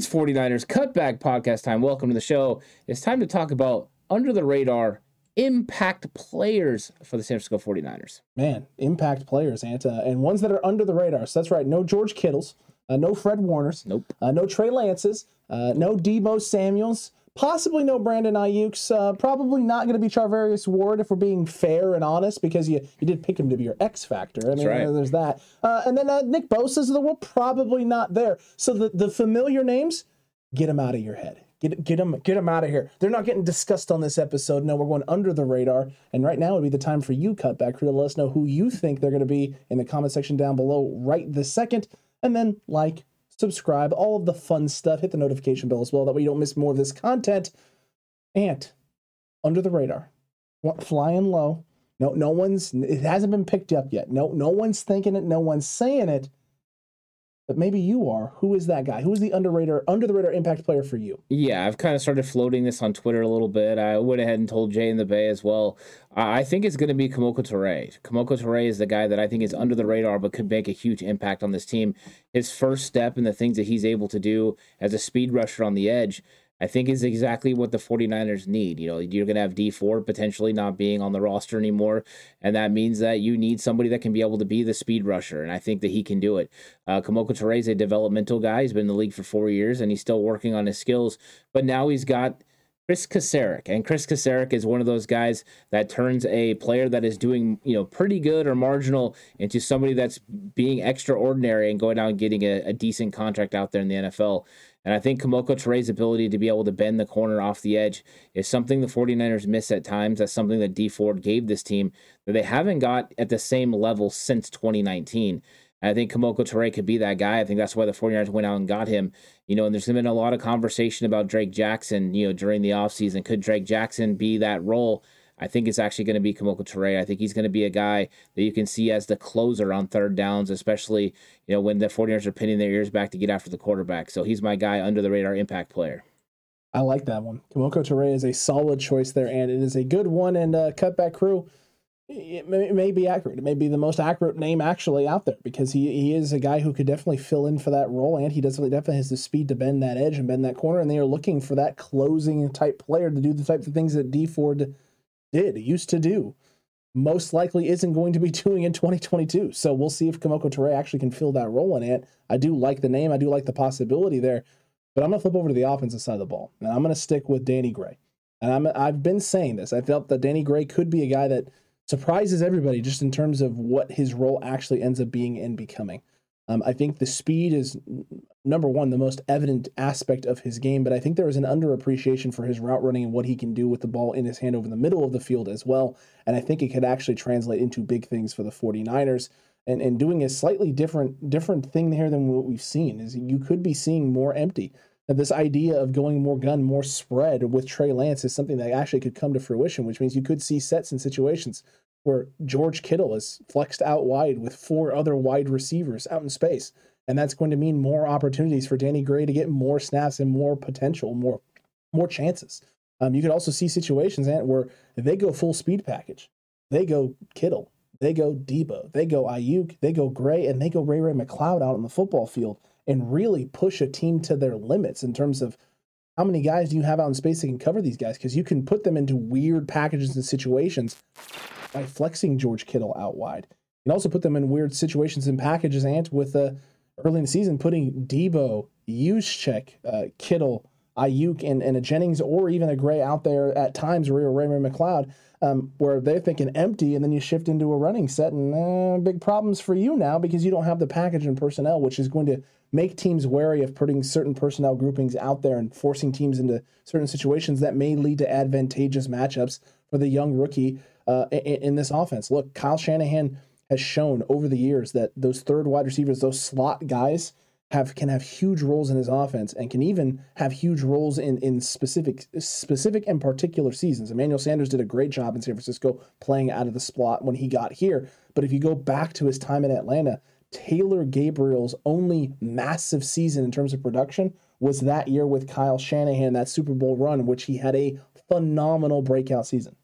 It's 49ers Cutback Podcast time. Welcome to the show. It's time to talk about under the radar impact players for the San Francisco 49ers. Man, impact players, Anta, and ones that are under the radar. So that's right. No George Kittles, uh, no Fred Warners, Nope. uh, no Trey Lances, uh, no Deebo Samuels, possibly no Brandon Aiyuk's, uh, probably not going to be Charvarius Ward if we're being fair and honest because you, you did pick him to be your X factor. I mean, right. there's that. Uh, and then uh, Nick Bosa's of the world, probably not there. So the, the familiar names, get them out of your head. Get, get them get them out of here. They're not getting discussed on this episode. No, we're going under the radar. And right now would be the time for you, Cutback Crew, to let us know who you think they're going to be in the comment section down below right this second. And then like, subscribe, all of the fun stuff. Hit the notification bell as well. That way you don't miss more of this content. And under the radar, flying low. No, no one's. It hasn't been picked up yet. No, no one's thinking it. No one's saying it. But maybe you are. Who is that guy? Who is the underrated, under the radar impact player for you? Yeah, I've kind of started floating this on Twitter a little bit. I went ahead and told Jay in the Bay as well. I think it's going to be Kemoko Turay. Kemoko Turay is the guy that I think is under the radar but could make a huge impact on this team. His first step and the things that he's able to do as a speed rusher on the edge, I think is exactly what the 49ers need. You know, you're going to have Dee Ford potentially not being on the roster anymore. And that means that you need somebody that can be able to be the speed rusher. And I think that he can do it. Uh, Kemoko Turay is a developmental guy. He's been in the league for four years and he's still working on his skills. But now he's got Chris Kocurek. And Chris Kocurek is one of those guys that turns a player that is doing, you know, pretty good or marginal into somebody that's being extraordinary and going out and getting a, a decent contract out there in the NFL. And I think Kemoko Turay's ability to be able to bend the corner off the edge is something the 49ers miss at times. That's something that Dee Ford gave this team that they haven't got at the same level since 2019. I think Kemoko Turay could be that guy. I think that's why the 49ers went out and got him. You know, and there's been a lot of conversation about Drake Jackson, you know, during the offseason. Could Drake Jackson be that role? I think it's actually going to be Kemoko Turay. I think he's going to be a guy that you can see as the closer on third downs, especially, you know, when the 49ers are pinning their ears back to get after the quarterback. So he's my guy under the radar impact player. I like that one. Kemoko Turay is a solid choice there, and it is a good one. And uh, Cutback Crew, it may, it may be accurate. It may be the most accurate name actually out there because he, he is a guy who could definitely fill in for that role, and he does definitely has the speed to bend that edge and bend that corner. And they are looking for that closing type player to do the type of things that Dee Ford did used to do. Most likely isn't going to be doing in 2022. So we'll see if Kemoko Turay actually can fill that role in it. I do like the name. I do like the possibility there. But I'm gonna flip over to the offensive side of the ball, and I'm gonna stick with Danny Gray. And I'm I've been saying this. I felt that Danny Gray could be a guy that surprises everybody just in terms of what his role actually ends up being and becoming. Um, I think the speed is number one, the most evident aspect of his game, but I think there is an underappreciation for his route running and what he can do with the ball in his hand over the middle of the field as well. And I think it could actually translate into big things for the 49ers. And, and doing a slightly different different thing here than what we've seen is you could be seeing more empty. Now, this idea of going more gun, more spread with Trey Lance is something that actually could come to fruition, which means you could see sets and situations where George Kittle is flexed out wide with four other wide receivers out in space. And that's going to mean more opportunities for Danny Gray to get more snaps and more potential, more more chances. Um, you could also see situations where they go full speed package. They go Kittle, they go Deebo, they go Aiyuk, they go Gray, and they go Ray Ray McCloud out on the football field and really push a team to their limits in terms of how many guys do you have out in space that can cover these guys? Because you can put them into weird packages and situations by flexing George Kittle out wide. You can also put them in weird situations and packages, and with uh, early in the season putting Deebo, Juszczyk, uh, Kittle, Aiyuk, and, and a Jennings or even a Gray out there at times, or Raymond McCloud, um, where they're thinking empty, and then you shift into a running set, and uh, big problems for you now because you don't have the package and personnel, which is going to make teams wary of putting certain personnel groupings out there and forcing teams into certain situations that may lead to advantageous matchups for the young rookie uh, in, in this offense. Look, Kyle Shanahan has shown over the years that those third wide receivers, those slot guys, have can have huge roles in his offense and can even have huge roles in in specific specific and particular seasons. Emmanuel Sanders did a great job in San Francisco playing out of the slot when he got here. But if you go back to his time in Atlanta, Taylor Gabriel's only massive season in terms of production was that year with Kyle Shanahan, that Super Bowl run, which he had a phenomenal breakout season.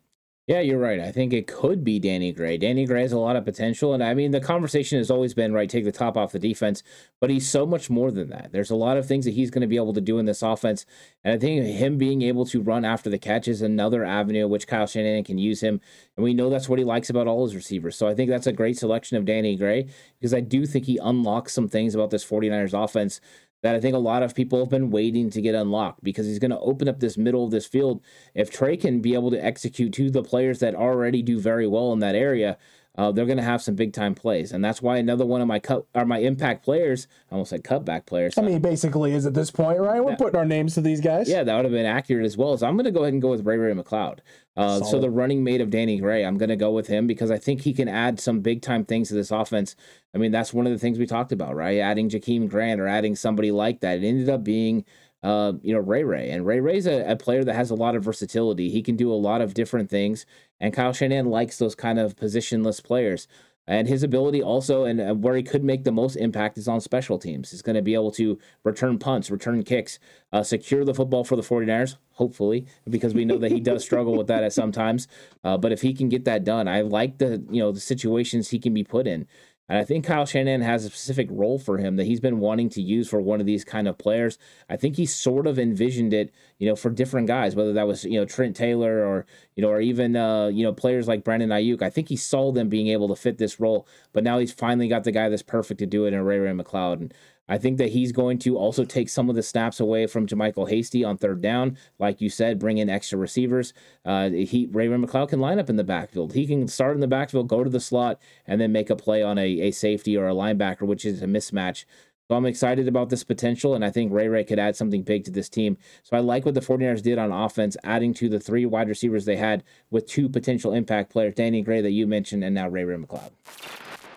Yeah, you're right. I think it could be Danny Gray. Danny Gray has a lot of potential. And I mean, the conversation has always been, right, take the top off the defense, but he's so much more than that. There's a lot of things that he's going to be able to do in this offense. And I think him being able to run after the catch is another avenue which Kyle Shanahan can use him. And we know that's what he likes about all his receivers. So I think that's a great selection of Danny Gray because I do think he unlocks some things about this 49ers offense that I think a lot of people have been waiting to get unlocked because he's going to open up this middle of this field. If Trey can be able to execute to the players that already do very well in that area, uh, they're going to have some big time plays, and that's why another one of my cut or my impact players, I almost said cutback players. I mean, basically is at this point, right? We're putting our names to these guys. Yeah, that would have been accurate as well. So I'm going to go ahead and go with Ray Ray McCloud. Uh, so the running mate of Danny Gray, I'm going to go with him because I think he can add some big time things to this offense. I mean, that's one of the things we talked about, right? Adding Jakeem Grant or adding somebody like that. It ended up being uh, you know, Ray Ray. And Ray Ray's a, a player that has a lot of versatility. He can do a lot of different things. And Kyle Shanahan likes those kind of positionless players. And his ability also, and where he could make the most impact, is on special teams. He's going to be able to return punts, return kicks, uh, secure the football for the 49ers, hopefully, because we know that he does struggle with that at sometimes. Uh, but if he can get that done, I like the you know the situations he can be put in. And I think Kyle Shanahan has a specific role for him that he's been wanting to use for one of these kind of players. I think he sort of envisioned it, you know, for different guys, whether that was, you know, Trent Taylor or, you know, or even, uh, you know, players like Brandon Aiyuk. I think he saw them being able to fit this role, but now he's finally got the guy that's perfect to do it in Ray Ray McCloud. And I think that he's going to also take some of the snaps away from JaMycal Hasty on third down. Like you said, bring in extra receivers. Uh, he Raymond McCloud can line up in the backfield. He can start in the backfield, go to the slot, and then make a play on a, a safety or a linebacker, which is a mismatch. So I'm excited about this potential, and I think Ray Ray could add something big to this team. So I like what the 49ers did on offense, adding to the three wide receivers they had with two potential impact players, Danny Gray that you mentioned, and now Ray Ray McCloud.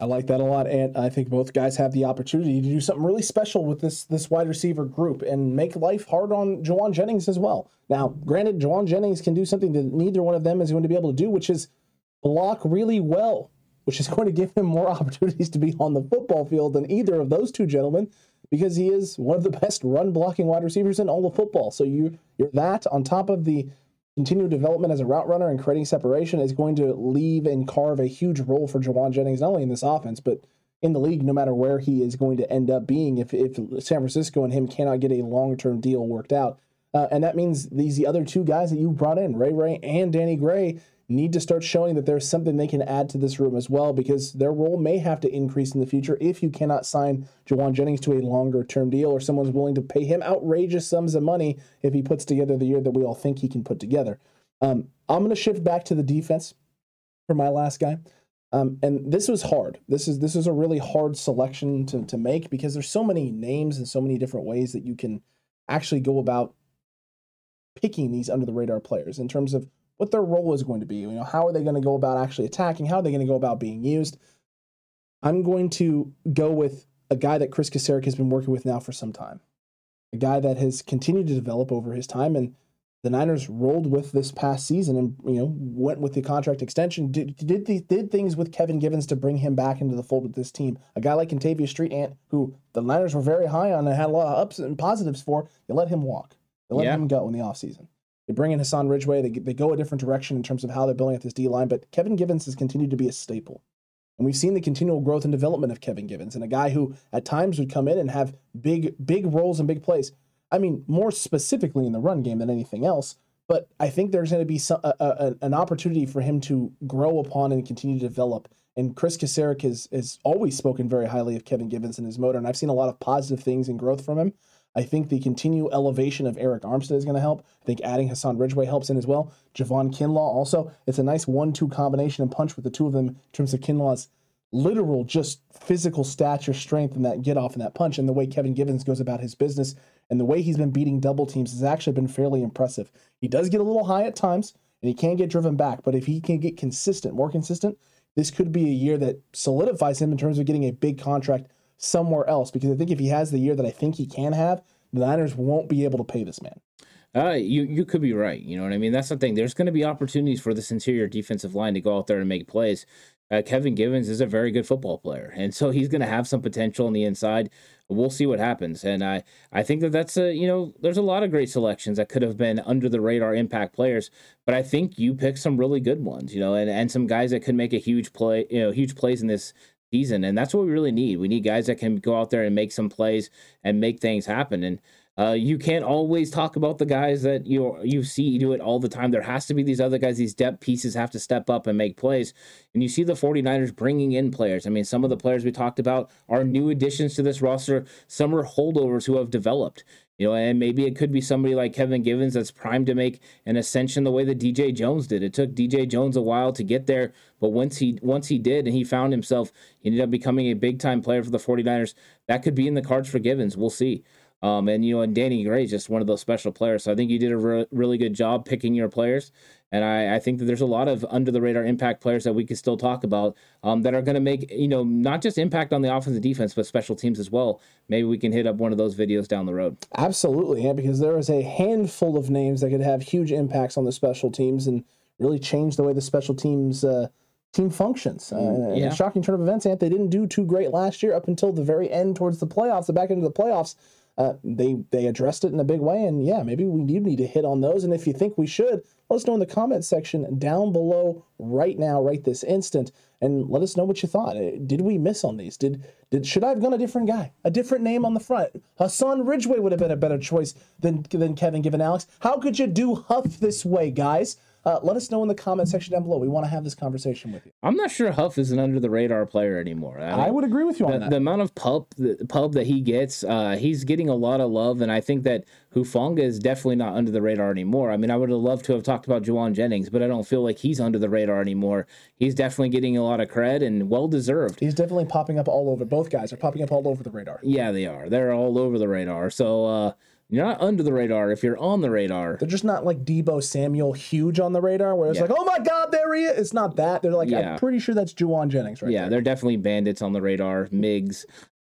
I like that a lot, and I think both guys have the opportunity to do something really special with this this wide receiver group and make life hard on Jauan Jennings as well. Now, granted, Jauan Jennings can do something that neither one of them is going to be able to do, which is block really well, which is going to give him more opportunities to be on the football field than either of those two gentlemen, because he is one of the best run blocking wide receivers in all of football. So you you're that on top of the continued development as a route runner and creating separation is going to leave and carve a huge role for Jauan Jennings, not only in this offense, but in the league, no matter where he is going to end up being, if, if San Francisco and him cannot get a long term deal worked out. Uh, and that means these the other two guys that you brought in, Ray Ray and Danny Gray, need to start showing that there's something they can add to this room as well because their role may have to increase in the future if you cannot sign Jauan Jennings to a longer term deal or someone's willing to pay him outrageous sums of money if he puts together the year that we all think he can put together. Um, I'm going to shift back to the defense for my last guy. Um, and this was hard. This is this is a really hard selection to, to make because there's so many names and so many different ways that you can actually go about picking these under the radar players in terms of what their role is going to be. You know, how are they going to go about actually attacking? How are they going to go about being used? I'm going to go with a guy that Chris Kocurek has been working with now for some time, a guy that has continued to develop over his time, and the Niners rolled with this past season and you know went with the contract extension. Did did did things with Kevin Givens to bring him back into the fold with this team. A guy like Kentavius Street Ant, who the Niners were very high on and had a lot of ups and positives for, they let him walk. They let yeah. him go in the offseason. They bring in Hassan Ridgeway. They, they go a different direction in terms of how they're building up this D line, but Kevin Givens has continued to be a staple. And we've seen the continual growth and development of Kevin Givens and a guy who at times would come in and have big, big roles and big plays. I mean, more specifically in the run game than anything else. But I think there's going to be some, a, a, an opportunity for him to grow upon and continue to develop. And Chris Kocurek has, has always spoken very highly of Kevin Givens and his motor, and I've seen a lot of positive things and growth from him. I think the continued elevation of Arik Armstead is going to help. I think adding Hassan Ridgeway helps in as well. Javon Kinlaw also. It's a nice one-two combination and punch with the two of them in terms of Kinlaw's literal just physical stature, strength, and that get off and that punch, and the way Kevin Givens goes about his business and the way he's been beating double teams has actually been fairly impressive. He does get a little high at times, and he can get driven back, but if he can get consistent, more consistent, this could be a year that solidifies him in terms of getting a big contract somewhere else because I think if he has the year that I think he can have, the Niners won't be able to pay this man. Uh, you you could be right. You know what I mean. That's the thing. There's going to be opportunities for this interior defensive line to go out there and make plays. Uh, Kevin Givens is a very good football player, and so he's going to have some potential on the inside. We'll see what happens, and I I think that that's a you know there's a lot of great selections that could have been under the radar impact players, but I think you picked some really good ones, you know, and and some guys that could make a huge play, you know, huge plays in this season, and that's what we really need. We need guys that can go out there and make some plays and make things happen, and uh, you can't always talk about the guys that you you see do it all the time. There has to be these other guys, these depth pieces have to step up and make plays. And you see the 49ers bringing in players. I mean, some of the players we talked about are new additions to this roster. Some are holdovers who have developed. You know, and maybe it could be somebody like Kevin Givens that's primed to make an ascension the way that DJ Jones did. It took DJ Jones a while to get there, but once he once he did and he found himself, he ended up becoming a big time player for the 49ers. That could be in the cards for Givens. We'll see. Um, and you know, and Danny Gray is just one of those special players. So I think you did a re- really good job picking your players. And I, I, think that there's a lot of under the radar impact players that we could still talk about um, that are going to make, you know, not just impact on the offense and defense, but special teams as well. Maybe we can hit up one of those videos down the road. Absolutely. Yeah, because there is a handful of names that could have huge impacts on the special teams and really change the way the special teams uh, team functions. Uh, mm, yeah. In a shocking turn of events, Ant, they didn't do too great last year up until the very end towards the playoffs, the back end of the playoffs uh, they they addressed it in a big way. And yeah, maybe we do need to hit on those. And if you think we should, let us know in the comment section down below right now, right this instant, and let us know what you thought. Uh, did we miss on these? Did did should I have gone a different guy, a different name on the front? Hassan Ridgeway would have been a better choice than than Kevin Given Alex. How could you do Huff this way, guys? Uh, let us know in the comment section down below. We want to have this conversation with you. I'm not sure Huff is an under the radar player anymore. I, mean, I would agree with you the, on that. The amount of pub the pub that he gets, uh, he's getting a lot of love, and I think that Hufanga is definitely not under the radar anymore. I mean, I would have loved to have talked about Jauan Jennings, but I don't feel like he's under the radar anymore. He's definitely getting a lot of cred and well deserved. He's definitely popping up all over. Both guys are popping up all over the radar. Yeah, they are. They're all over the radar. So. Uh, you're not under the radar if you're on the radar. They're just not like Deebo Samuel huge on the radar where it's yeah. like, oh my God, there he is. It's not that. They're like, yeah. I'm pretty sure that's Jauan Jennings right Yeah, there. they're definitely bandits on the radar, MIGs.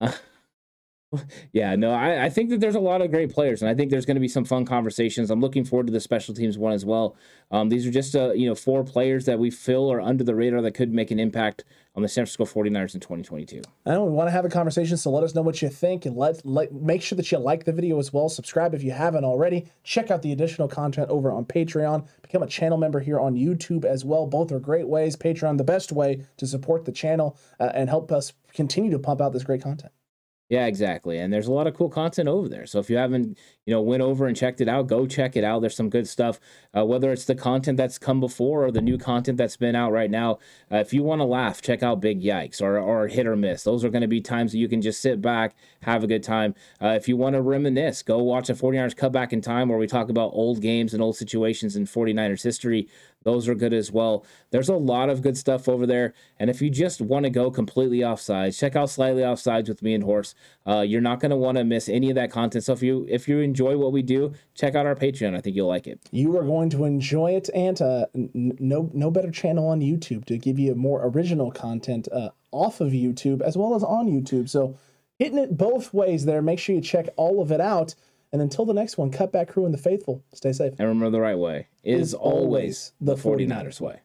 yeah, no, I, I, think that there's a lot of great players, and I think there's going to be some fun conversations. I'm looking forward to the special teams one as well. Um, these are just uh, you know four players that we feel are under the radar that could make an impact on the San Francisco 49ers in 2022. I know we want to have a conversation, so let us know what you think, and let let make sure that you like the video as well. Subscribe if you haven't already. Check out the additional content over on Patreon. Become a channel member here on YouTube as well. Both are great ways. Patreon, the best way to support the channel uh, and help us continue to pump out this great content. Yeah, exactly. And there's a lot of cool content over there. So if you haven't, you know, went over and checked it out, go check it out. There's some good stuff. Uh, whether it's the content that's come before or the new content that's been out right now. Uh, if you want to laugh, check out Big Yikes or or Hit or Miss. Those are going to be times that you can just sit back, have a good time. Uh, if you want to reminisce, go watch a 49ers Cut Back in Time where we talk about old games and old situations in 49ers history. Those are good as well. There's a lot of good stuff over there. And if you just want to go completely offsides, check out Slightly Offsides with me and Horse. Uh, you're not going to want to miss any of that content. So if you if you enjoy what we do, check out our Patreon. I think you'll like it. You are going to enjoy it, and uh, n- no no better channel on YouTube to give you more original content uh, off of YouTube as well as on YouTube. So hitting it both ways there. Make sure you check all of it out. And until the next one, cut back Crew and the Faithful, stay safe. And remember the right way is, always the 49ers way.